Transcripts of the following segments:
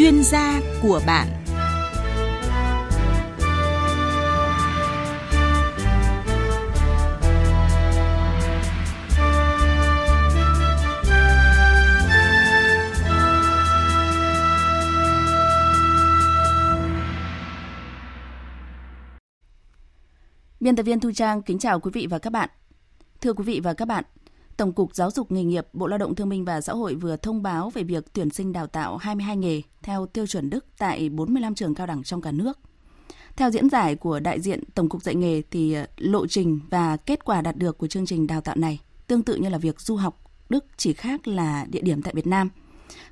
chuyên gia của bạn. Biên tập viên Thu Trang kính chào quý vị và các bạn. Thưa quý vị và các bạn, Tổng cục Giáo dục Nghề nghiệp Bộ Lao động Thương minh và Xã hội vừa thông báo về việc tuyển sinh đào tạo 22 nghề theo tiêu chuẩn Đức tại 45 trường cao đẳng trong cả nước. Theo diễn giải của đại diện Tổng cục dạy nghề thì ờ, lộ trình và kết quả đạt được của chương trình đào tạo này tương tự như là việc du học Đức chỉ khác là địa điểm tại Việt Nam.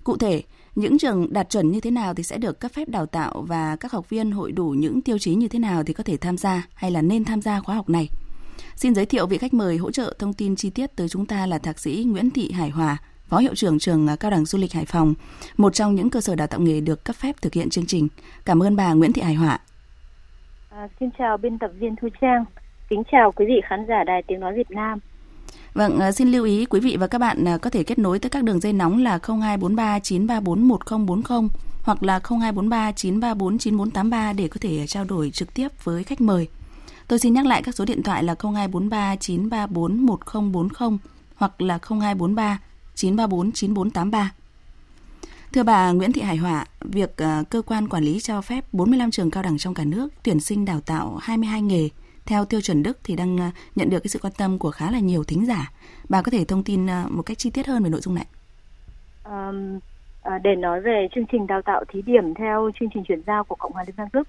Cụ thể, những trường đạt chuẩn như thế nào thì sẽ được cấp phép đào tạo và các học viên hội đủ những tiêu chí như thế nào thì có thể tham gia hay là nên tham gia khóa học này. Xin giới thiệu vị khách mời hỗ trợ thông tin chi tiết tới chúng ta là Thạc sĩ Nguyễn Thị Hải Hòa, Phó Hiệu trưởng trường Cao đẳng Du lịch Hải Phòng, một trong những cơ sở đào tạo nghề được cấp phép thực hiện chương trình. Cảm ơn bà Nguyễn Thị Hải Hòa. À, xin chào biên tập viên Thu Trang, kính chào quý vị khán giả Đài Tiếng Nói Việt Nam. Vâng, à, xin lưu ý quý vị và các bạn à, có thể kết nối tới các đường dây nóng là 0243 934 1040 hoặc là 0243 934 9483 để có thể trao đổi trực tiếp với khách mời. Tôi xin nhắc lại các số điện thoại là 0243 934 1040 hoặc là 0243 934 9483. Thưa bà Nguyễn Thị Hải Họa, việc ờ, cơ quan quản lý cho phép 45 trường cao đẳng trong cả nước tuyển sinh đào tạo 22 nghề theo tiêu chuẩn Đức thì đang ờ, nhận được cái sự quan tâm của khá là nhiều thính giả. Bà có thể thông tin ờ, một cách chi tiết hơn về nội dung này. Um, để nói về chương trình đào tạo thí điểm theo chương trình chuyển giao của Cộng hòa Liên bang Đức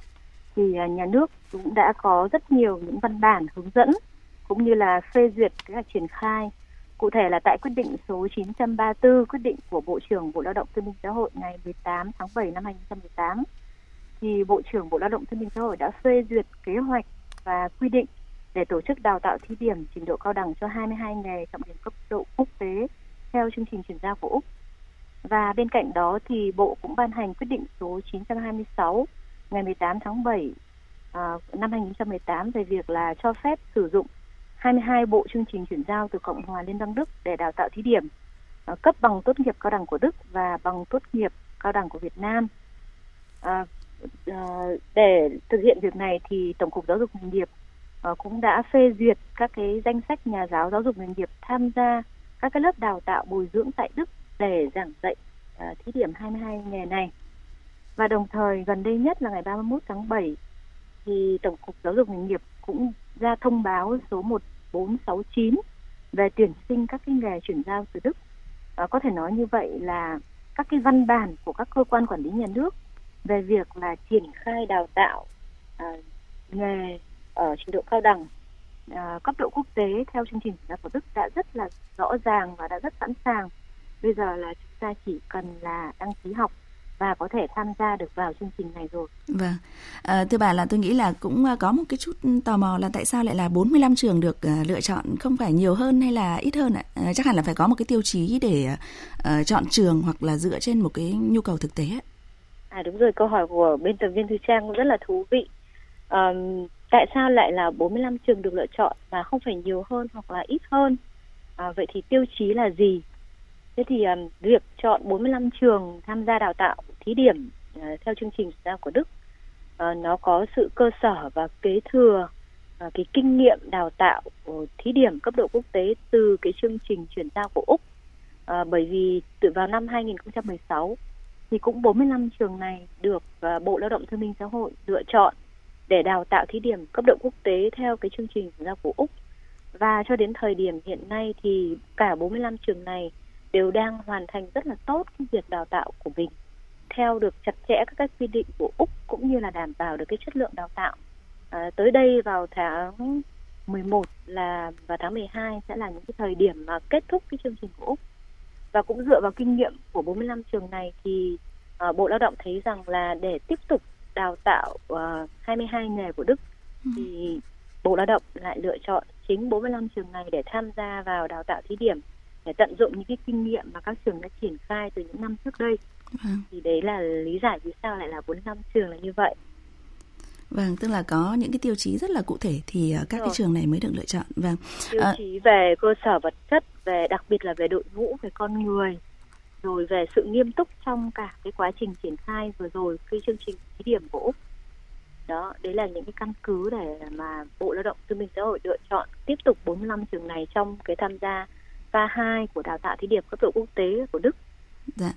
thì à, nhà nước cũng đã có rất nhiều những văn bản hướng dẫn cũng như là phê duyệt kế hoạch triển khai cụ thể là tại quyết định số 934 quyết định của Bộ trưởng Bộ Lao động Thương binh Xã hội ngày 18 tháng 7 năm 2018 thì Bộ trưởng Bộ Lao động Thương binh Xã hội đã phê duyệt kế hoạch và quy định để tổ chức đào tạo thí điểm trình độ cao đẳng cho 22 nghề trọng điểm cấp độ quốc tế theo chương trình chuyển giao của Úc. Và bên cạnh đó thì Bộ cũng ban hành quyết định số 926 ngày 18 tháng 7 à, năm 2018 về việc là cho phép sử dụng 22 bộ chương trình chuyển giao từ Cộng hòa Liên bang Đức để đào tạo thí điểm à, cấp bằng tốt nghiệp cao đẳng của Đức và bằng tốt nghiệp cao đẳng của Việt Nam. À, à, để thực hiện việc này thì Tổng cục Giáo dục nghề nghiệp à, cũng đã phê duyệt các cái danh sách nhà giáo giáo dục nghề nghiệp tham gia các cái lớp đào tạo bồi dưỡng tại Đức để giảng dạy à, thí điểm 22 nghề này. Và đồng thời gần đây nhất là ngày 31 tháng 7 thì Tổng cục Giáo dục nghề nghiệp cũng ra thông báo số 1469 về tuyển sinh các cái nghề chuyển giao từ Đức. À, có thể nói như vậy là các cái văn bản của các cơ quan quản lý nhà nước về việc là triển khai đào tạo à, nghề ở trình độ cao đẳng à, cấp độ quốc tế theo chương trình của Đức đã rất là rõ ràng và đã rất sẵn sàng. Bây giờ là chúng ta chỉ cần là đăng ký học và có thể tham gia được vào chương trình này rồi. Vâng, à, thưa bà là tôi nghĩ là cũng à, có một cái chút tò mò là tại sao lại là 45 trường được uh, lựa chọn không phải nhiều hơn hay là ít hơn ạ? À, chắc hẳn là phải có một cái tiêu chí để uh, chọn trường hoặc là dựa trên một cái nhu cầu thực tế. À đúng rồi, câu hỏi của biên tập viên Thư Trang rất là thú vị. Um, tại sao lại là 45 trường được lựa chọn mà không phải nhiều hơn hoặc là ít hơn? À, vậy thì tiêu chí là gì? Thế thì um, việc chọn 45 trường tham gia đào tạo thí điểm uh, theo chương trình giao của Đức uh, nó có sự cơ sở và kế thừa uh, cái kinh nghiệm đào tạo thí điểm cấp độ quốc tế từ cái chương trình chuyển giao của Úc. Uh, bởi vì từ vào năm 2016 thì cũng 45 trường này được uh, Bộ Lao động Thương minh Xã hội lựa chọn để đào tạo thí điểm cấp độ quốc tế theo cái chương trình chuyển giao của Úc. Và cho đến thời điểm hiện nay thì cả 45 trường này đều đang hoàn thành rất là tốt cái việc đào tạo của mình theo được chặt chẽ các cái quy định của Úc cũng như là đảm bảo được cái chất lượng đào tạo. À, tới đây vào tháng 11 là và tháng 12 sẽ là những cái thời điểm mà kết thúc cái chương trình của Úc. Và cũng dựa vào kinh nghiệm của 45 trường này thì uh, Bộ Lao động thấy rằng là để tiếp tục đào tạo uh, 22 nghề của Đức ừ. thì Bộ Lao động lại lựa chọn chính 45 trường này để tham gia vào đào tạo thí điểm để tận dụng những cái kinh nghiệm mà các trường đã triển khai từ những năm trước đây vâng. thì đấy là lý giải vì sao lại là bốn năm trường là như vậy Vâng, tức là có những cái tiêu chí rất là cụ thể thì ờ, các Rồi. cái trường này mới được lựa chọn. Vâng. Tiêu à... chí về cơ sở vật chất, về đặc biệt là về đội ngũ, về con người rồi về sự nghiêm túc trong cả cái quá trình triển khai vừa rồi cái chương trình thí điểm của Úc đó đấy là những cái căn cứ để mà Bộ Lao động Thương binh Xã hội lựa chọn tiếp tục 45 trường này trong cái tham gia pha 2 của đào tạo thí điểm cấp độ quốc tế của Đức. Dạ.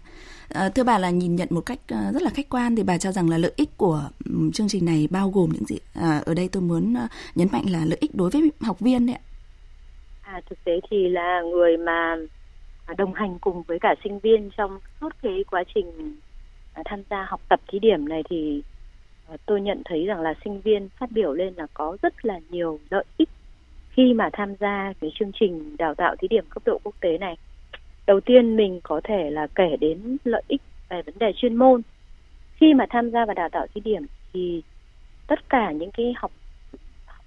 À, thưa bà là nhìn nhận một cách uh, rất là khách quan thì bà cho rằng là lợi ích của um, chương trình này bao gồm những gì? À, ở đây tôi muốn nhấn mạnh là lợi ích đối với học viên đấy ạ. À, thực tế thì là người mà đồng hành cùng với cả sinh viên trong suốt cái quá trình tham gia học tập thí điểm này thì tôi nhận thấy rằng là sinh viên phát biểu lên là có rất là nhiều lợi ích khi mà tham gia cái chương trình đào tạo thí điểm cấp độ quốc tế này. Đầu tiên mình có thể là kể đến lợi ích về vấn đề chuyên môn. Khi mà tham gia vào đào tạo thí điểm thì tất cả những cái học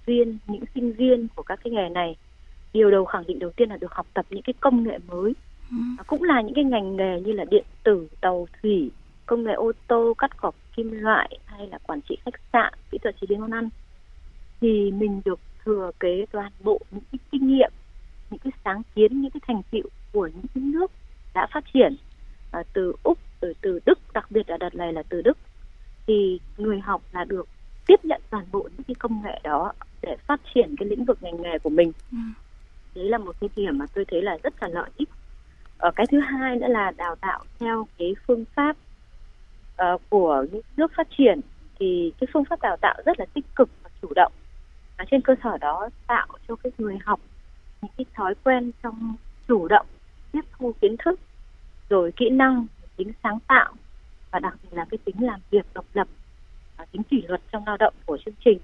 viên, những sinh viên của các cái nghề này điều đầu khẳng định đầu tiên là được học tập những cái công nghệ mới. Ừ. Cũng là những cái ngành nghề như là điện tử, tàu thủy, công nghệ ô tô, cắt cọc kim loại hay là quản trị khách sạn, kỹ thuật chế biến món ăn thì mình được thừa kế toàn bộ những cái kinh nghiệm, những cái sáng kiến, những cái thành tựu của những nước đã phát triển à, từ úc từ từ đức đặc biệt là đợt này là từ đức. Thì người học là được tiếp nhận toàn bộ những cái công nghệ đó để phát triển cái lĩnh vực ngành nghề của mình. Ừ. đấy là một cái điểm mà tôi thấy là rất là lợi ích. Ở cái thứ hai nữa là đào tạo theo cái phương pháp uh, của những nước phát triển. Thì cái phương pháp đào tạo rất là tích cực và chủ động và trên cơ sở đó tạo cho cái người học những cái thói quen trong chủ động tiếp thu kiến thức rồi kỹ năng tính sáng tạo và đặc biệt là cái tính làm việc độc lập và tính kỷ luật trong lao động của chương trình.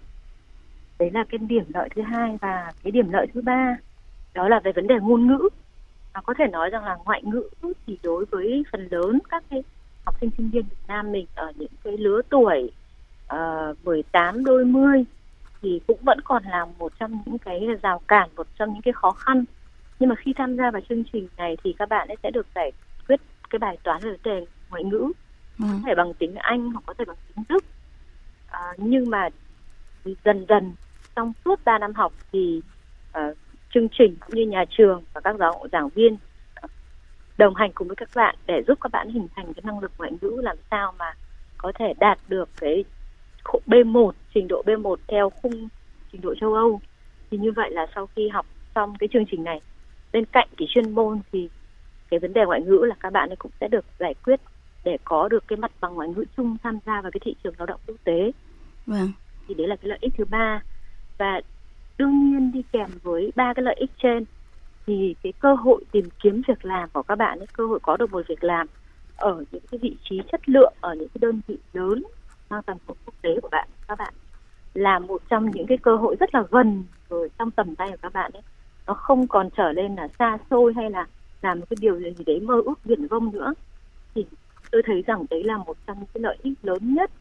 Đấy là cái điểm lợi thứ hai và cái điểm lợi thứ ba đó là về vấn đề ngôn ngữ. Và có thể nói rằng là ngoại ngữ thì đối với phần lớn các cái học sinh sinh viên Việt Nam mình ở những cái lứa tuổi ờ, uh, 18 đôi mươi thì cũng vẫn còn là một trong những cái rào cản một trong những cái khó khăn. Nhưng mà khi tham gia vào chương trình này thì các bạn ấy sẽ được giải quyết cái bài toán về vấn đề ngoại ngữ. Ừ. có thể bằng tiếng Anh hoặc có thể bằng tiếng Đức. À, nhưng mà dần dần trong suốt 3 năm học thì uh, chương trình cũng như nhà trường và các giáo giảng viên đồng hành cùng với các bạn để giúp các bạn hình thành cái năng lực ngoại ngữ làm sao mà có thể đạt được cái B1 trình độ B1 theo khung trình độ châu Âu thì như vậy là sau khi học xong cái chương trình này bên cạnh cái chuyên môn thì cái vấn đề ngoại ngữ là các bạn ấy cũng sẽ được giải quyết để có được cái mặt bằng ngoại ngữ chung tham gia vào cái thị trường lao động quốc tế. Vâng. Thì đấy là cái lợi ích thứ ba và đương nhiên đi kèm với ba cái lợi ích trên thì cái cơ hội tìm kiếm việc làm của các bạn ấy cơ hội có được một việc làm ở những cái vị trí chất lượng ở những cái đơn vị lớn mang tầm quốc tế của bạn các bạn là một trong những cái cơ hội rất là gần rồi trong tầm tay của các bạn ấy. Nó không còn trở lên là xa xôi hay là làm một cái điều gì đấy mơ ước viển vông nữa. Thì tôi thấy rằng đấy là một trong những cái lợi ích lớn nhất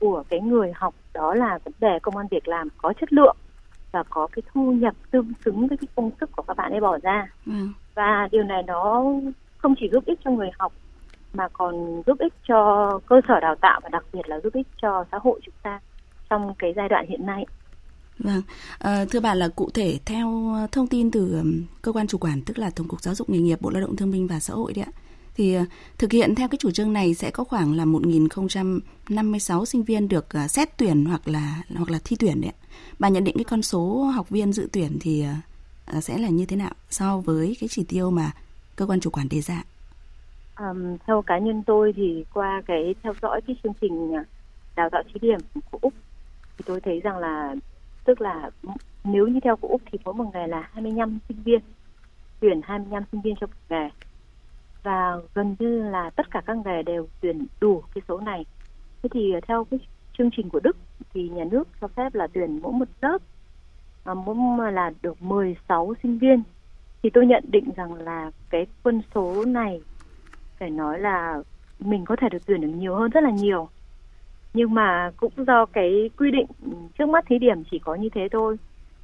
của cái người học đó là vấn đề công an việc làm có chất lượng và có cái thu nhập tương xứng với cái công sức của các bạn ấy bỏ ra. Ừ. và điều này nó không chỉ giúp ích cho người học mà còn giúp ích cho cơ sở đào tạo và đặc biệt là giúp ích cho xã hội chúng ta trong cái giai đoạn hiện nay. Vâng, à, thưa bà là cụ thể theo thông tin từ cơ quan chủ quản tức là Tổng cục Giáo dục nghề nghiệp Bộ Lao động Thương binh và Xã hội đấy ạ. Thì ờ, thực hiện theo cái chủ trương này sẽ có khoảng là 1.056 sinh viên được ờ, xét tuyển hoặc là hoặc là thi tuyển đấy ạ. Bà nhận định cái con số học viên dự tuyển thì sẽ là như thế nào so với cái chỉ tiêu mà cơ quan chủ quản đề ra? Um, theo cá nhân tôi thì qua cái theo dõi cái chương trình à, đào tạo thí điểm của Úc thì tôi thấy rằng là tức là nếu như theo của Úc thì mỗi một ngày là 25 sinh viên tuyển 25 sinh viên cho một nghề và gần như là tất cả các nghề đều tuyển đủ cái số này. Thế thì à, theo cái chương trình của Đức thì nhà nước cho phép là tuyển mỗi một lớp mà mỗi là được 16 sinh viên. Thì tôi nhận định rằng là cái quân số này phải nói là mình có thể được tuyển được nhiều hơn rất là nhiều. Nhưng mà cũng do cái quy định trước mắt thí điểm chỉ có như thế thôi.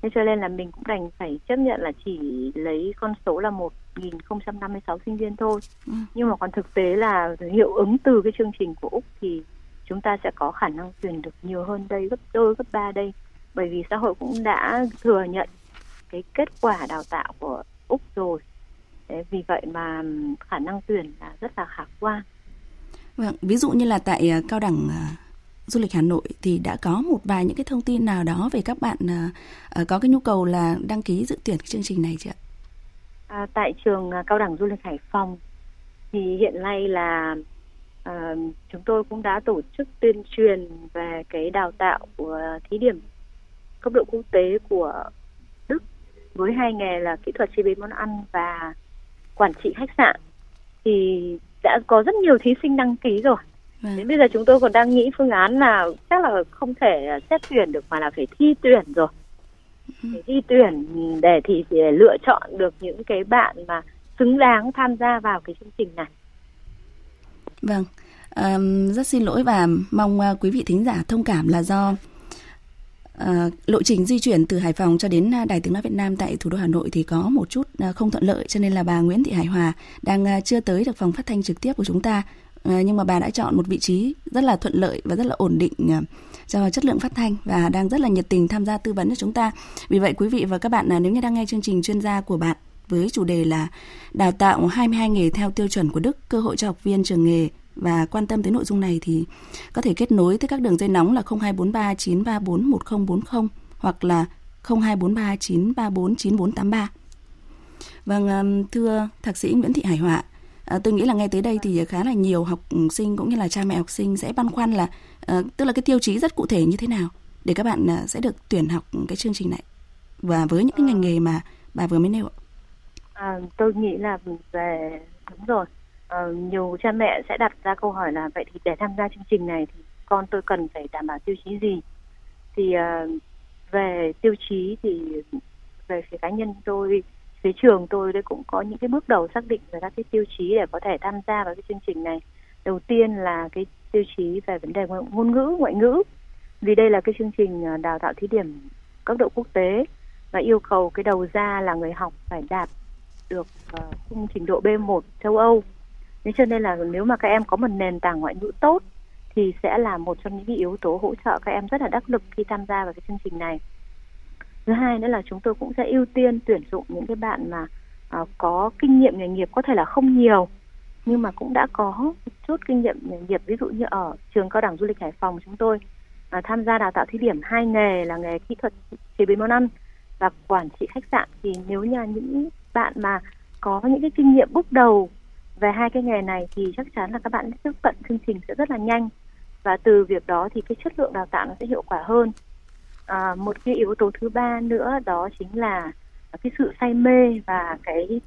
Nên cho nên là mình cũng đành phải chấp nhận là chỉ lấy con số là 1.056 sinh viên thôi. Ừ. nhưng mà còn thực tế là hiệu ứng từ cái chương trình của Úc thì chúng ta sẽ có khả năng tuyển được nhiều hơn đây gấp đôi gấp ba đây. Bởi vì xã hội cũng đã thừa nhận cái kết quả đào tạo của Úc rồi vì vậy mà khả năng tuyển là rất là khả quan. Vâng, ví dụ như là tại à, cao đẳng à, du lịch Hà Nội thì đã có một vài những cái thông tin nào đó về các bạn uh, có cái nhu cầu là đăng ký dự tuyển cái chương trình này chưa ạ? À, tại trường cao đẳng du lịch Hải Phòng thì hiện nay là à, chúng tôi cũng đã tổ chức tuyên truyền về cái đào tạo của thí điểm cấp độ quốc tế của Đức với hai nghề là kỹ thuật chế biến món ăn và quản trị khách sạn thì đã có rất nhiều thí sinh đăng ký rồi. Vâng. Đến bây giờ chúng tôi còn đang nghĩ phương án là chắc là không thể xét tuyển được mà là phải thi tuyển rồi. Ừ. Để thi tuyển để thì để lựa chọn được những cái bạn mà xứng đáng tham gia vào cái chương trình này. Vâng, um, rất xin lỗi và mong uh, quý vị thính giả thông cảm là do Ờ, lộ trình di chuyển từ Hải Phòng cho đến à, Đài Tiếng Nói Việt Nam tại thủ đô Hà Nội thì có một chút à, không thuận lợi cho nên là bà Nguyễn Thị Hải Hòa đang à, chưa tới được phòng phát thanh trực tiếp của chúng ta ờ, nhưng mà bà đã chọn một vị trí rất là thuận lợi và rất là ổn định cho chất lượng phát thanh và đang rất là nhiệt tình tham gia tư vấn cho chúng ta. Vì vậy quý vị và các bạn nếu như đang nghe chương trình chuyên gia của bạn với chủ đề là đào tạo 22 nghề theo tiêu chuẩn của Đức, cơ hội cho học viên trường nghề và quan tâm tới nội dung này thì có thể kết nối tới các đường dây nóng là 0243 934 1040 hoặc là 0243 934 9483. Vâng, thưa thạc sĩ Nguyễn Thị Hải Họa, à, tôi nghĩ là ngay tới đây thì khá là nhiều học sinh cũng như là cha mẹ học sinh sẽ băn khoăn là à, tức là cái tiêu chí rất cụ thể như thế nào để các bạn à, sẽ được tuyển học cái chương trình này và với những cái ngành nghề mà bà vừa mới nêu ạ. À, tôi nghĩ là về đúng rồi uh, nhiều cha mẹ sẽ đặt ra câu hỏi là vậy thì để tham gia chương trình này thì con tôi cần phải đảm bảo tiêu chí gì? Thì uh, về tiêu chí thì về phía cá nhân tôi phía trường tôi đấy cũng có những cái bước đầu xác định về các cái tiêu chí để có thể tham gia vào cái chương trình này. Đầu tiên là cái tiêu chí về vấn đề ngôn ngữ ngoại ngữ. Vì đây là cái chương trình ờ, đào tạo thí điểm cấp độ quốc tế và yêu cầu cái đầu ra là người học phải đạt được uh, trình độ B1 châu Âu. Thế cho nên là nếu mà các em có một nền tảng ngoại ngữ tốt thì sẽ là một trong những yếu tố hỗ trợ các em rất là đắc lực khi tham gia vào cái chương trình này. Thứ hai nữa là chúng tôi cũng sẽ ưu tiên tuyển dụng những cái bạn mà uh, có kinh nghiệm nghề nghiệp có thể là không nhiều nhưng mà cũng đã có một chút kinh nghiệm nghề nghiệp ví dụ như ở trường cao đẳng du lịch Hải Phòng chúng tôi uh, tham gia đào tạo thí điểm hai nghề là nghề kỹ thuật chế biến món ăn và quản trị khách sạn thì nếu như những bạn mà có những cái kinh nghiệm bước đầu về hai cái nghề này thì chắc chắn là các bạn tiếp cận chương trình sẽ rất là nhanh. Và từ việc đó thì cái chất lượng đào tạo nó sẽ hiệu quả hơn. À, một cái yếu tố thứ ba nữa đó chính là cái sự say mê và cái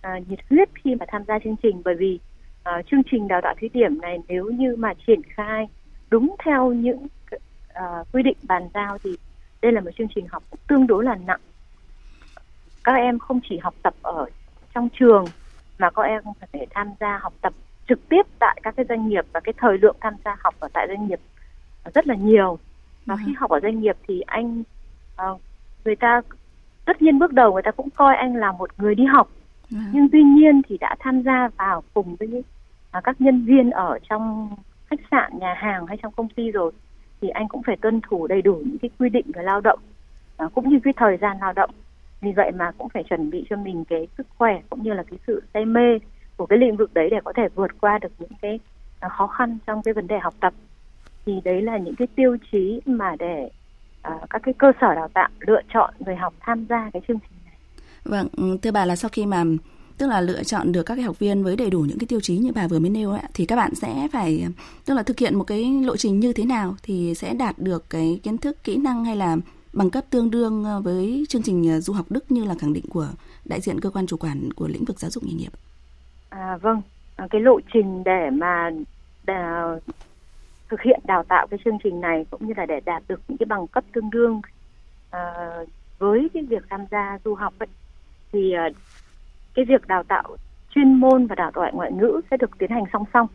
à, nhiệt huyết khi mà tham gia chương trình. Bởi vì à, chương trình đào tạo thí điểm này nếu như mà triển khai đúng theo những à, quy định bàn giao thì đây là một chương trình học tương đối là nặng. Các em không chỉ học tập ở trong trường mà các em có thể tham gia học tập trực tiếp tại các cái doanh nghiệp và cái thời lượng tham gia học ở tại doanh nghiệp rất là nhiều và khi ừ. học ở doanh nghiệp thì anh uh, người ta tất nhiên bước đầu người ta cũng coi anh là một người đi học ừ. nhưng tuy nhiên thì đã tham gia vào cùng với uh, các nhân viên ở trong khách sạn nhà hàng hay trong công ty rồi thì anh cũng phải tuân thủ đầy đủ những cái quy định về lao động uh, cũng như cái thời gian lao động vì vậy mà cũng phải chuẩn bị cho mình cái sức khỏe cũng như là cái sự say mê của cái lĩnh vực đấy để có thể vượt qua được những cái à, khó khăn trong cái vấn đề học tập thì đấy là những cái tiêu chí mà để uh, các cái cơ sở đào tạo lựa chọn người học tham gia cái chương trình này. Vâng, ừ, thưa bà là sau khi mà tức là lựa chọn được các cái học viên với đầy đủ những cái tiêu chí như bà vừa mới nêu ấy, thì các bạn sẽ phải tức là thực hiện một cái lộ trình như thế nào thì sẽ đạt được cái kiến thức kỹ năng hay là bằng cấp tương đương ờ, với chương trình ờ, du học Đức như là khẳng định của đại diện cơ quan chủ quản của lĩnh vực giáo dục nghề nghiệp? À, vâng, à, cái lộ trình để mà để thực hiện đào tạo cái chương trình này cũng như là để đạt được những cái bằng cấp tương đương à, với cái việc tham gia du học ấy, thì à, cái việc đào tạo chuyên môn và đào tạo ngoại ngữ sẽ được tiến hành song song.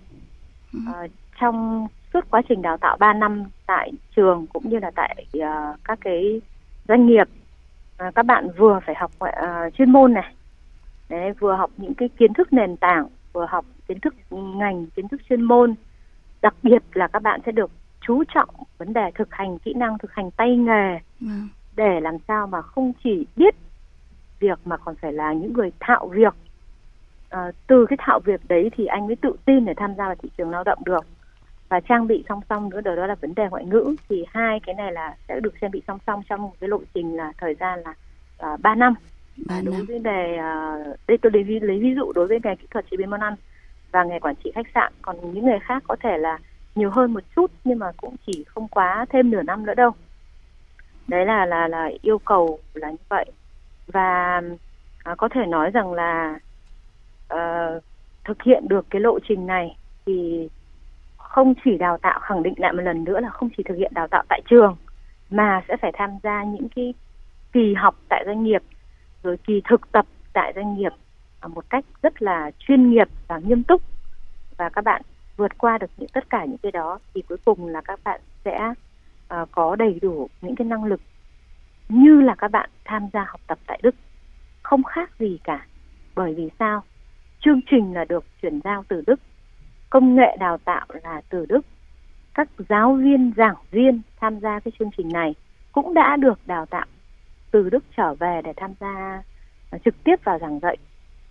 À, trong suốt quá trình đào tạo 3 năm tại trường cũng như là tại uh, các cái doanh nghiệp uh, các bạn vừa phải học uh, chuyên môn này. Đấy vừa học những cái kiến thức nền tảng vừa học kiến thức ngành kiến thức chuyên môn. Đặc biệt là các bạn sẽ được chú trọng vấn đề thực hành kỹ năng thực hành tay nghề ừ. để làm sao mà không chỉ biết việc mà còn phải là những người thạo việc. Uh, từ cái thạo việc đấy thì anh mới tự tin để tham gia vào thị trường lao động được và trang bị song song nữa đó, đó là vấn đề ngoại ngữ. Thì hai cái này là sẽ được trang bị song song trong một cái lộ trình là thời gian là uh, 3 năm. Ba đối năm. với nghề uh, đây tôi lấy, ví- lấy ví dụ đối với nghề kỹ thuật chế biến món ăn và nghề quản trị khách sạn. Còn những nghề khác có thể là nhiều hơn một chút nhưng mà cũng chỉ không quá thêm nửa năm nữa đâu. Đấy là là là yêu cầu là như vậy. Và à, có thể nói rằng là ờ, thực hiện được cái lộ trình này thì không chỉ đào tạo khẳng định lại một lần nữa là không chỉ thực hiện đào tạo tại trường mà sẽ phải tham gia những cái kỳ học tại doanh nghiệp rồi kỳ thực tập tại doanh nghiệp à, một cách rất là chuyên nghiệp và nghiêm túc. Và các bạn vượt qua được những tất cả những cái đó thì cuối cùng là các bạn sẽ uh, có đầy đủ những cái năng lực như là các bạn tham gia học tập tại Đức. Không khác gì cả bởi vì sao? Chương trình là được chuyển giao từ Đức công nghệ đào tạo là từ Đức. Các giáo viên giảng viên tham gia cái chương trình này cũng đã được đào tạo từ Đức trở về để tham gia à, trực tiếp vào giảng dạy.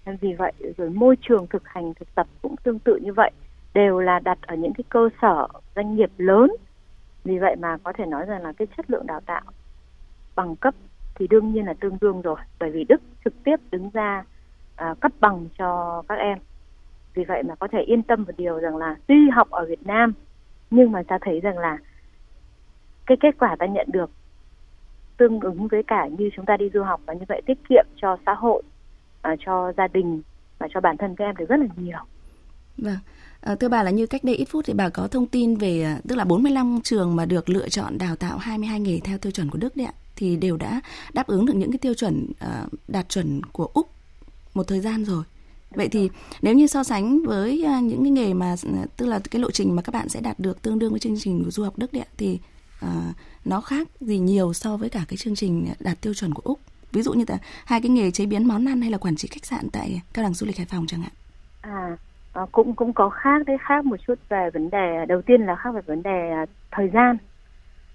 Nên vì vậy rồi môi trường thực hành thực tập cũng tương tự như vậy đều là đặt ở những cái cơ sở doanh nghiệp lớn. Vì vậy mà có thể nói rằng là cái chất lượng đào tạo bằng cấp thì đương nhiên là tương đương rồi bởi vì Đức trực tiếp đứng ra à, cấp bằng cho các em vì vậy mà có thể yên tâm một điều rằng là tuy học ở Việt Nam nhưng mà ta thấy rằng là cái kết quả ta nhận được tương ứng với cả như chúng ta đi du học và như vậy tiết kiệm cho xã hội à, cho gia đình và cho bản thân các em được rất là nhiều Vâng. À, thưa bà là như cách đây ít phút thì bà có thông tin về à, tức là 45 trường mà được lựa chọn đào tạo 22 nghề theo tiêu chuẩn của Đức đấy ạ thì đều đã đáp ứng được những cái tiêu chuẩn à, đạt chuẩn của Úc một thời gian rồi. Vậy thì nếu như so sánh với à, những cái nghề mà à, tức là cái lộ trình mà các bạn sẽ đạt được tương đương với chương trình của du học Đức đấy thì à, nó khác gì nhiều so với cả cái chương trình đạt tiêu chuẩn của Úc. Ví dụ như là hai cái nghề chế biến món ăn hay là quản trị khách sạn tại cao đẳng du lịch Hải Phòng chẳng hạn. À, ờ, cũng cũng có khác đấy khác một chút về vấn đề đầu tiên là khác về vấn đề à, thời gian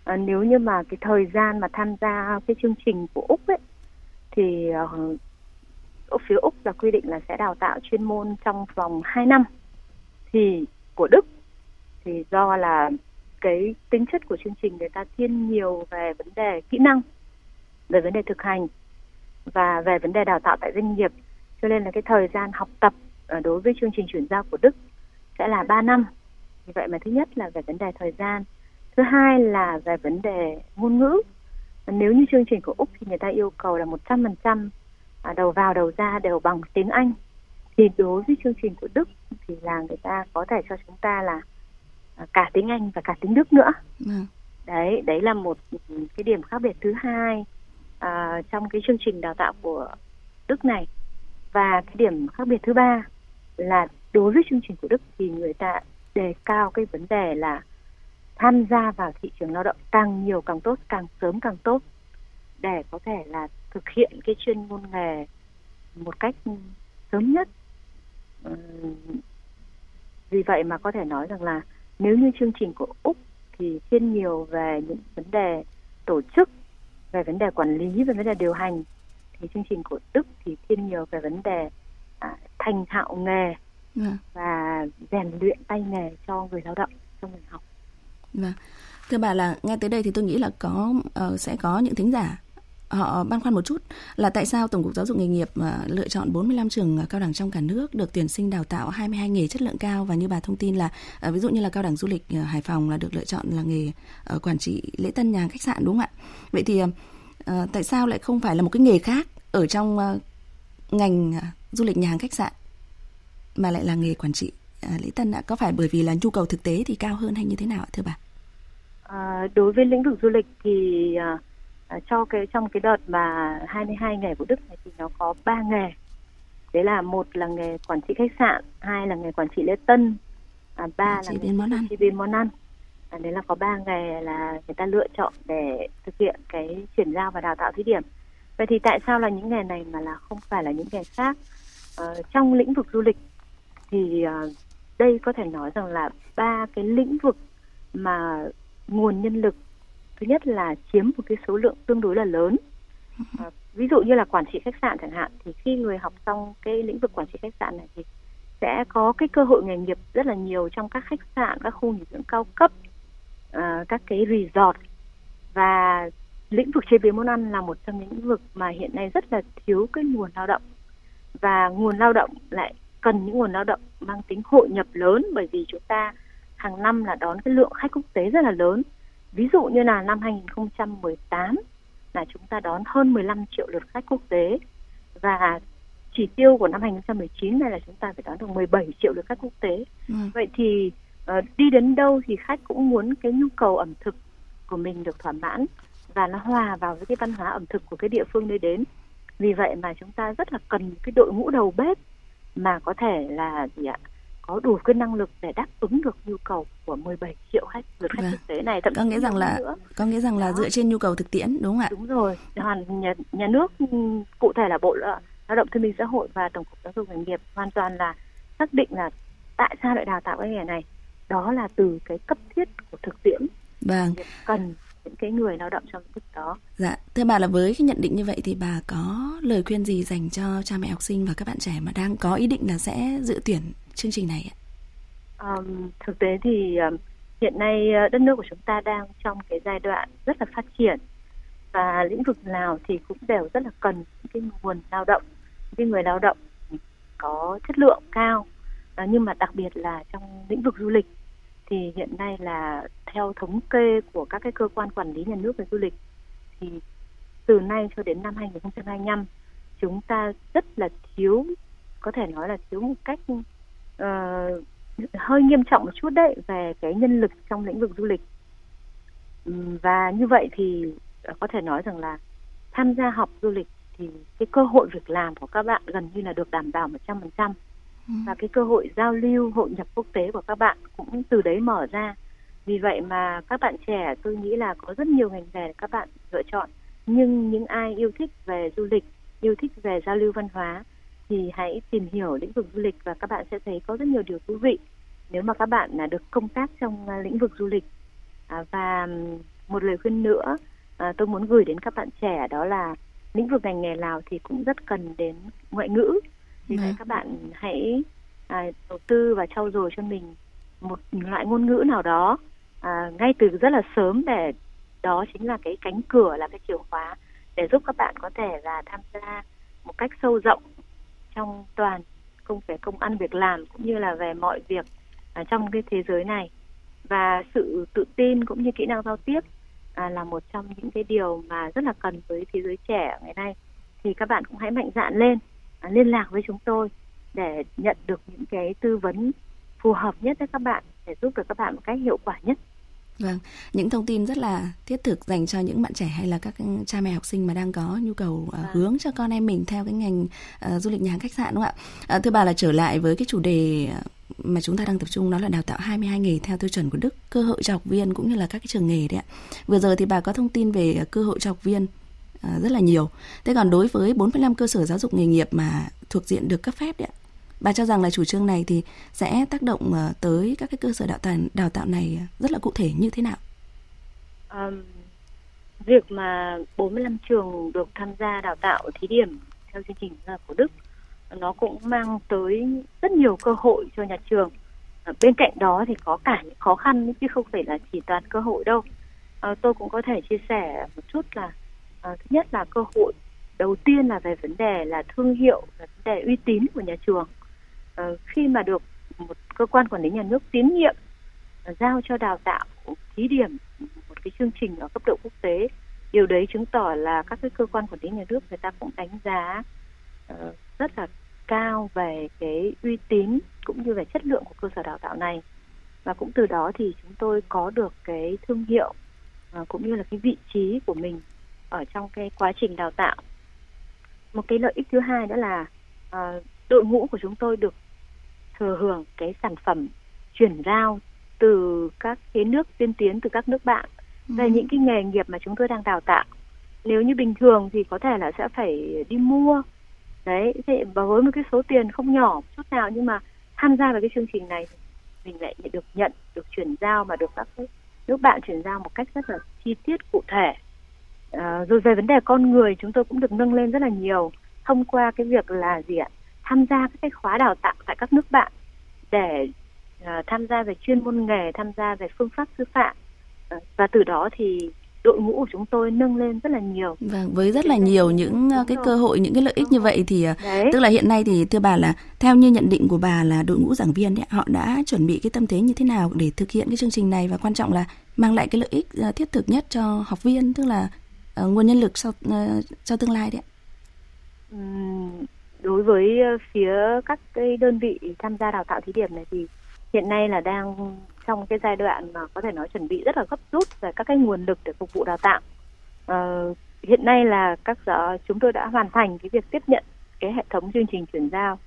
à, nếu như mà cái thời gian mà tham gia cái chương trình của úc ấy thì ờ, ở phía úc là quy định là sẽ đào tạo chuyên môn trong vòng 2 năm thì của đức thì do là cái tính chất của chương trình người ta thiên nhiều về vấn đề kỹ năng về vấn đề thực hành và về vấn đề đào tạo tại doanh nghiệp cho nên là cái thời gian học tập ờ, đối với chương trình chuyển giao của Đức sẽ là 3 năm. Vì vậy mà thứ nhất là về vấn đề thời gian, thứ hai là về vấn đề ngôn ngữ. Nếu như chương trình của Úc thì người ta yêu cầu là 100% đầu vào đầu ra đều bằng tiếng Anh. Thì đối với chương trình của Đức thì là người ta có thể cho chúng ta là à, cả tiếng Anh và cả tiếng Đức nữa. Vâng. Đấy, đấy là một cái điểm khác biệt thứ hai à, trong cái chương trình đào tạo của Đức này. Và cái điểm khác biệt thứ ba là đối với chương trình của Đức thì người ta đề cao cái vấn đề là tham gia vào thị trường lao động càng nhiều càng tốt, càng sớm càng tốt để có thể là thực hiện cái chuyên môn nghề một cách sớm nhất. Ừm, Vì vậy mà có thể nói rằng là nếu như chương trình của Úc thì thiên nhiều về những vấn đề tổ chức, về vấn đề quản lý, về vấn đề điều hành thì chương trình của Đức thì thiên nhiều về vấn đề à, thành thạo nghề Vâng. và rèn luyện tay nghề cho người lao động, cho người học. Vâng. Thưa bà là nghe tới đây thì tôi nghĩ là có ờ, sẽ có những thính giả họ băn khoăn một chút là tại sao Tổng cục Giáo dục nghề nghiệp à, lựa chọn 45 trường à, cao đẳng trong cả nước được tuyển sinh đào tạo 22 nghề chất lượng cao và như bà thông tin là à, ví dụ như là cao đẳng du lịch Hải Phòng là được lựa chọn là nghề ờ, quản trị lễ tân nhà khách sạn đúng không ạ? Vậy thì tại sao lại không phải là một cái nghề khác ở trong ngành du lịch nhà hàng khách sạn mà lại là nghề quản trị lễ tân ạ? Có phải bởi vì là nhu cầu thực tế thì cao hơn hay như thế nào ạ thưa bà? À, đối với lĩnh vực du lịch thì à, à, cho cái trong cái đợt mà 22 nghề của Đức này thì nó có ba nghề. Đấy là một là nghề quản trị khách sạn, hai là nghề quản trị lễ tân, à, ba là chế nghề biến món ăn. chế biến món ăn. À, đấy là có ba nghề là người ta lựa chọn để thực hiện cái chuyển giao và đào tạo thí điểm. Vậy thì tại sao là những nghề này mà là không phải là những nghề khác? Ờ, trong lĩnh vực du lịch thì à, đây có thể nói rằng là ba cái lĩnh vực mà nguồn nhân lực thứ nhất là chiếm một cái số lượng tương đối là lớn. À, ví dụ như là quản trị khách sạn chẳng hạn thì khi người học xong cái lĩnh vực quản trị khách sạn này thì sẽ có cái cơ hội nghề nghiệp rất là nhiều trong các khách sạn các khu nghỉ dưỡng cao cấp uh, các cái resort. Và lĩnh vực chế biến món ăn là một trong những lĩnh vực mà hiện nay rất là thiếu cái nguồn lao động. Và nguồn lao động lại cần những nguồn lao động mang tính hội nhập lớn bởi vì chúng ta hàng năm là đón cái lượng khách quốc tế rất là lớn. Ví dụ như là năm 2018 là chúng ta đón hơn 15 triệu lượt khách quốc tế và chỉ tiêu của năm 2019 này là chúng ta phải đón được 17 triệu lượt khách quốc tế. Ừ. Vậy thì uh, đi đến đâu thì khách cũng muốn cái nhu cầu ẩm thực của mình được thỏa mãn và nó hòa vào với cái văn hóa ẩm thực của cái địa phương nơi đến. Vì vậy mà chúng ta rất là cần cái đội ngũ đầu bếp mà có thể là gì ạ? Có đủ cái năng lực để đáp ứng được nhu cầu của 17 triệu khách lượt khách vâng. quốc tế này thậm có nghĩa rằng là nữa. có nghĩa rằng là Đó. dựa trên nhu cầu thực tiễn đúng không ạ? Đúng rồi. Hoàn nhà, nhà nước cụ thể là Bộ Lao động Thương binh Xã hội và Tổng cục Giáo dục nghề nghiệp hoàn toàn là xác định là tại sao lại đào tạo cái nghề này đó là từ cái cấp thiết của thực tiễn vâng cần những cái người lao động trong lĩnh đó. Dạ, thưa bà là với cái nhận định như vậy thì bà có lời khuyên gì dành cho cha mẹ học sinh và các bạn trẻ mà đang có ý định là sẽ dự tuyển chương trình này ạ? Um, thực tế thì um, hiện nay ờ, đất nước của chúng ta đang trong cái giai đoạn rất là phát triển và lĩnh vực nào thì cũng đều rất là cần cái nguồn lao động, cái người lao động có chất lượng cao. À, nhưng mà đặc biệt là trong lĩnh vực du lịch thì hiện nay là theo thống kê của các cái cơ quan quản lý nhà nước về du lịch thì từ nay cho đến năm 2025 chúng ta rất là thiếu có thể nói là thiếu một cách uh, hơi nghiêm trọng một chút đấy về cái nhân lực trong lĩnh vực du lịch. Và như vậy thì có thể nói rằng là tham gia học du lịch thì cái cơ hội việc làm của các bạn gần như là được đảm bảo 100% Ừ. và cái cơ hội giao lưu hội nhập quốc tế của các bạn cũng từ đấy mở ra. Vì vậy mà các bạn trẻ tôi nghĩ là có rất nhiều ngành nghề các bạn lựa chọn. Nhưng những ai yêu thích về du lịch yêu thích về giao lưu văn hóa thì hãy tìm hiểu lĩnh vực du lịch và các bạn sẽ thấy có rất nhiều điều thú vị nếu mà các bạn là được công tác trong à, lĩnh vực du lịch à, và một lời khuyên nữa à, tôi muốn gửi đến các bạn trẻ đó là lĩnh vực ngành nghề nào thì cũng rất cần đến ngoại ngữ vì vậy vâng. các bạn hãy à, đầu tư và trau dồi cho mình một loại ngôn ngữ nào đó à, ngay từ rất là sớm để đó chính là cái cánh cửa là cái chìa khóa để giúp các bạn có thể là tham gia một cách sâu rộng trong toàn công về công ăn việc làm cũng như là về mọi việc à, trong cái thế giới này và sự tự tin cũng như kỹ năng giao tiếp à, là một trong những cái điều mà rất là cần với thế giới trẻ ngày nay thì các bạn cũng hãy mạnh dạn lên À, liên lạc với chúng tôi để nhận được những cái tư vấn phù hợp nhất với các bạn để giúp được các bạn một cách hiệu quả nhất. Vâng, những thông tin rất là thiết thực dành cho những bạn trẻ hay là các cha mẹ học sinh mà đang có nhu cầu uh, hướng cho con em mình theo cái ngành uh, du lịch nhà hàng khách sạn đúng không ạ? Uh, thưa bà là trở lại với cái chủ đề mà chúng ta đang tập trung đó là đào tạo 22 nghề theo tiêu chuẩn của Đức, cơ hội cho học viên cũng như là các cái trường nghề đấy ạ. Vừa rồi thì bà có thông tin về cơ hội cho học viên À, rất là nhiều. Thế còn đối với 45 cơ sở giáo dục nghề nghiệp mà thuộc diện được cấp phép đấy ạ, bà cho rằng là chủ trương này thì sẽ tác động ờ, tới các cái cơ sở đào tạo đào tạo này rất là cụ thể như thế nào? Um, việc mà 45 trường được tham gia đào tạo thí điểm theo chương trình của Đức nó cũng mang tới rất nhiều cơ hội cho nhà trường. Ờ, bên cạnh đó thì có cả những khó khăn chứ không phải là chỉ toàn cơ hội đâu. À, tôi cũng có thể chia sẻ một chút là à, thứ nhất là cơ hội đầu tiên là về vấn đề là thương hiệu vấn đề uy tín của nhà trường Ờ, khi mà được một cơ quan quản lý nhà nước tín nhiệm ờ, giao cho đào tạo thí điểm một cái chương trình ở cấp độ quốc tế điều đấy chứng tỏ là các cái cơ quan quản lý nhà nước người ta cũng đánh giá uh, rất là cao về cái uy tín cũng như về chất lượng của cơ sở đào tạo này. Và cũng từ đó thì chúng tôi có được cái thương hiệu uh, cũng như là cái vị trí của mình ở trong cái quá trình đào tạo. Một cái lợi ích thứ hai đó là uh, đội ngũ của chúng tôi được thừa hưởng cái sản phẩm chuyển giao từ các cái nước tiên tiến từ các nước bạn về ừ. những cái nghề nghiệp mà chúng tôi đang đào tạo. Nếu như bình thường thì có thể là sẽ phải đi mua. Đấy thế và với một cái số tiền không nhỏ chút nào nhưng mà tham gia vào cái chương trình này mình lại được nhận được chuyển giao mà được các nước bạn chuyển giao một cách rất là chi tiết cụ thể. À, rồi về vấn đề con người chúng tôi cũng được nâng lên rất là nhiều thông qua cái việc là gì ạ tham gia các cái khóa đào tạo tại các nước bạn để uh, tham gia về chuyên môn nghề tham gia về phương pháp sư phạm uh, và từ đó thì đội ngũ của chúng tôi nâng lên rất là nhiều. Vâng, với rất là nhiều những Đúng cái rồi. cơ hội, những cái lợi ích như vậy thì đấy. tức là hiện nay thì thưa bà là theo như nhận định của bà là đội ngũ giảng viên ấy, họ đã chuẩn bị cái tâm thế như thế nào để thực hiện cái chương trình này và quan trọng là mang lại cái lợi ích thiết thực nhất cho học viên, tức là uh, nguồn nhân lực sau uh, cho tương lai đấy. Uhm, đối với phía các cái đơn vị tham gia đào tạo thí điểm này thì hiện nay là đang trong cái giai đoạn mà có thể nói chuẩn bị rất là gấp rút về các cái nguồn lực để phục vụ đào tạo. Uh, hiện nay là các giáo chúng tôi đã hoàn thành cái việc tiếp nhận cái hệ thống chương trình chuyển giao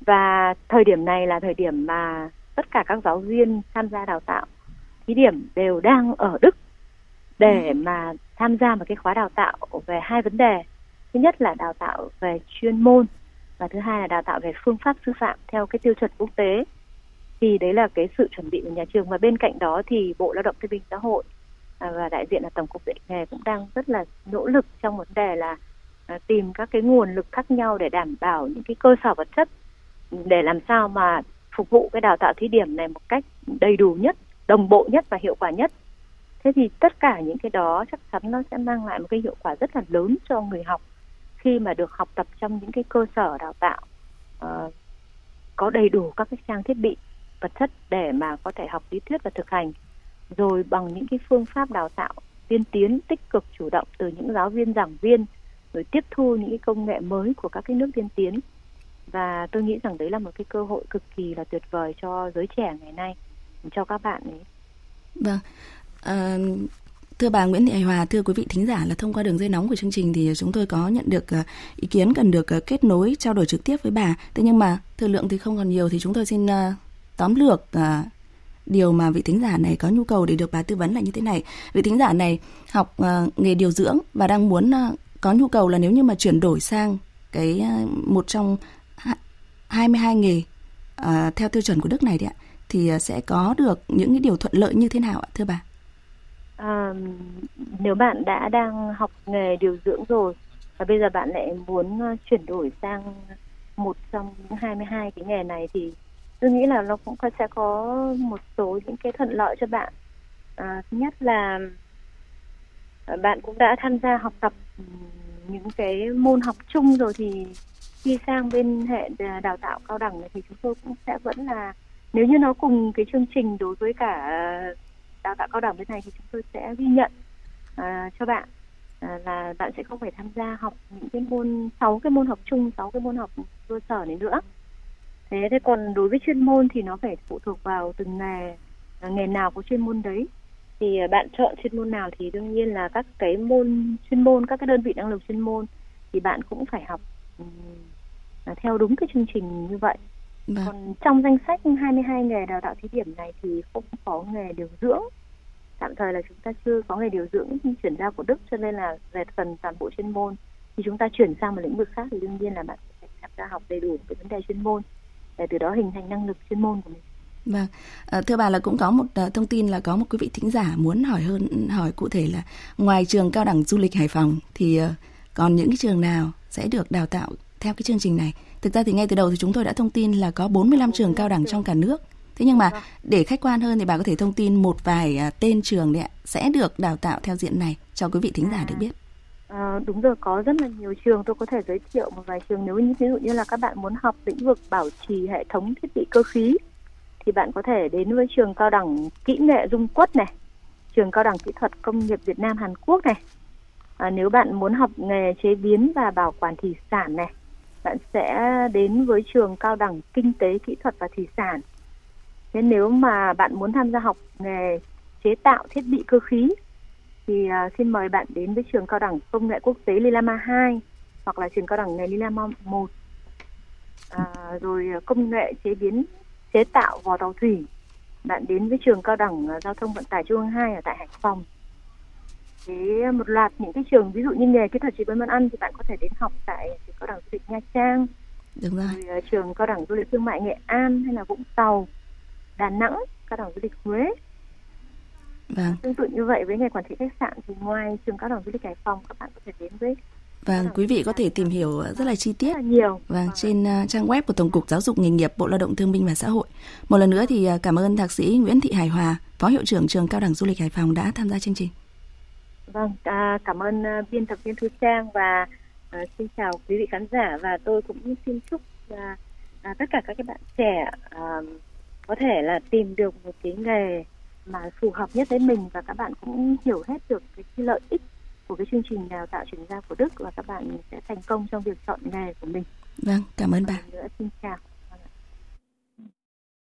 và thời điểm này là thời điểm mà tất cả các giáo viên tham gia đào tạo thí điểm đều đang ở Đức để ừ. mà tham gia một cái khóa đào tạo về hai vấn đề thứ nhất là đào tạo về chuyên môn và thứ hai là đào tạo về phương pháp sư phạm theo cái tiêu chuẩn quốc tế. Thì đấy là cái sự chuẩn bị của nhà trường. Và bên cạnh đó thì bộ lao động thương binh xã hội à, và đại diện là tổng cục dạy nghề cũng đang rất là nỗ lực trong vấn đề là à, tìm các cái nguồn lực khác nhau để đảm bảo những cái cơ sở vật chất, để làm sao mà phục vụ cái đào tạo thí điểm này một cách đầy đủ nhất, đồng bộ nhất và hiệu quả nhất. Thế thì tất cả những cái đó chắc chắn nó sẽ mang lại một cái hiệu quả rất là lớn cho người học khi mà được học tập trong những cái cơ sở đào tạo uh, có đầy đủ các cái trang thiết bị vật chất để mà có thể học lý thuyết và thực hành rồi bằng những cái phương pháp đào tạo tiên tiến tích cực chủ động từ những giáo viên giảng viên rồi tiếp thu những cái công nghệ mới của các cái nước tiên tiến. Và tôi nghĩ rằng đấy là một cái cơ hội cực kỳ là tuyệt vời cho giới trẻ ngày nay cho các bạn ấy. Vâng. À, Thưa bà Nguyễn Thị Hải Hòa, thưa quý vị thính giả là thông qua đường dây nóng của chương trình thì chúng tôi có nhận được ờ, ý kiến cần được ờ, kết nối trao đổi trực tiếp với bà. Thế nhưng mà thời lượng thì không còn nhiều thì chúng tôi xin ờ, tóm lược điều mà vị thính giả này có nhu cầu để được bà tư vấn là như thế này. Vị thính giả này học nghề điều dưỡng và đang muốn có nhu cầu là nếu như mà chuyển đổi sang cái một trong 22 nghề theo tiêu chuẩn của Đức này đấy ạ thì sẽ có được những cái điều thuận lợi như thế nào ạ thưa bà? À, nếu bạn đã đang học nghề điều dưỡng rồi và bây giờ bạn lại muốn ờ, chuyển đổi sang một trong 22 cái nghề này thì tôi nghĩ là nó cũng sẽ có một số những cái thuận lợi cho bạn. À, thứ nhất là ờ, bạn cũng đã tham gia học tập những cái môn học chung rồi thì khi sang bên hệ đào tạo cao đẳng này thì chúng tôi cũng sẽ vẫn là nếu như nó cùng cái chương trình đối với cả đào tạo cao đẳng bên này thì chúng tôi sẽ ghi nhận à, cho bạn à, là bạn sẽ không phải tham gia học những cái môn sáu cái môn học chung sáu cái môn học cơ sở này nữa. Thế thế còn đối với chuyên môn thì nó phải phụ thuộc vào từng nghề à, nghề nào có chuyên môn đấy. Thì à, bạn chọn chuyên môn nào thì đương nhiên là các cái môn chuyên môn các cái đơn vị năng lực chuyên môn thì bạn cũng phải học um, theo đúng cái chương trình như vậy. Vâng. Còn trong danh sách 22 nghề đào tạo thí điểm này thì không có nghề điều dưỡng. Tạm thời là chúng ta chưa có nghề điều dưỡng chuyển giao của Đức cho nên là về phần toàn bộ chuyên môn thì chúng ta chuyển sang một lĩnh vực khác thì đương nhiên là bạn phải tham gia học đầy đủ về vấn đề chuyên môn để từ đó hình thành năng lực chuyên môn của mình. Vâng, à, thưa bà là cũng có một uh, thông tin là có một quý vị thính giả muốn hỏi hơn hỏi cụ thể là ngoài trường cao đẳng du lịch Hải Phòng thì uh, còn những cái trường nào sẽ được đào tạo theo cái chương trình này? Thực ra thì ngay từ đầu thì chúng tôi đã thông tin là có 45 trường cao đẳng trong cả nước. Thế nhưng mà để khách quan hơn thì bà có thể thông tin một vài à, tên trường đấy ạ, sẽ được đào tạo theo diện này cho quý vị thính giả được biết. À, đúng rồi, có rất là nhiều trường tôi có thể giới thiệu một vài trường nếu như ví dụ như là các bạn muốn học lĩnh vực bảo trì hệ thống thiết bị cơ khí thì bạn có thể đến với trường cao đẳng kỹ nghệ Dung Quất này, trường cao đẳng kỹ thuật công nghiệp Việt Nam Hàn Quốc này. À, nếu bạn muốn học nghề chế biến và bảo quản thủy sản này bạn sẽ đến với trường cao đẳng kinh tế kỹ thuật và thủy sản. Thế nếu mà bạn muốn tham gia học nghề chế tạo thiết bị cơ khí thì uh, xin mời bạn đến với trường cao đẳng công nghệ quốc tế Lilama 2 hoặc là trường cao đẳng nghề Lilama 1 à, rồi à, công nghệ chế biến chế tạo vò tàu thủy. Bạn đến với trường cao đẳng à, giao thông vận tải trung ương 2 ở tại Hải Phòng cái một loạt những cái trường ví dụ như nghề kỹ thuật chế biến món ăn thì bạn có thể đến học tại trường cao đẳng du lịch Nha Trang, Đúng rồi. rồi uh, trường cao đẳng du lịch thương mại Nghệ An hay là Vũng Tàu, Đà Nẵng, cao đẳng du lịch Huế. Vâng. Tương tự như vậy với nghề quản trị khách sạn thì ngoài trường cao đẳng du lịch Hải Phòng các bạn có thể đến với Vâng, quý vị có thể tìm hiểu rất là chi tiết. Là nhiều. Vâng, trên uh, trang web của Tổng cục Giáo dục nghề nghiệp Bộ Lao động Thương binh và Xã hội. Một lần nữa thì uh, cảm ơn thạc sĩ Nguyễn Thị Hải Hòa, Phó hiệu trưởng trường Cao đẳng Du lịch Hải Phòng đã tham gia chương trình. Vâng, à, cảm ơn uh, biên tập viên Thu Trang và uh, xin chào quý vị khán giả và tôi cũng xin chúc uh, uh, tất cả các cái bạn trẻ uh, có thể là tìm được một cái nghề mà phù hợp nhất với mình và các bạn cũng hiểu hết được cái lợi ích của cái chương trình đào tạo chuyển giao của Đức và các bạn sẽ thành công trong việc chọn nghề của mình. Vâng, cảm ơn bà. Nữa xin chào.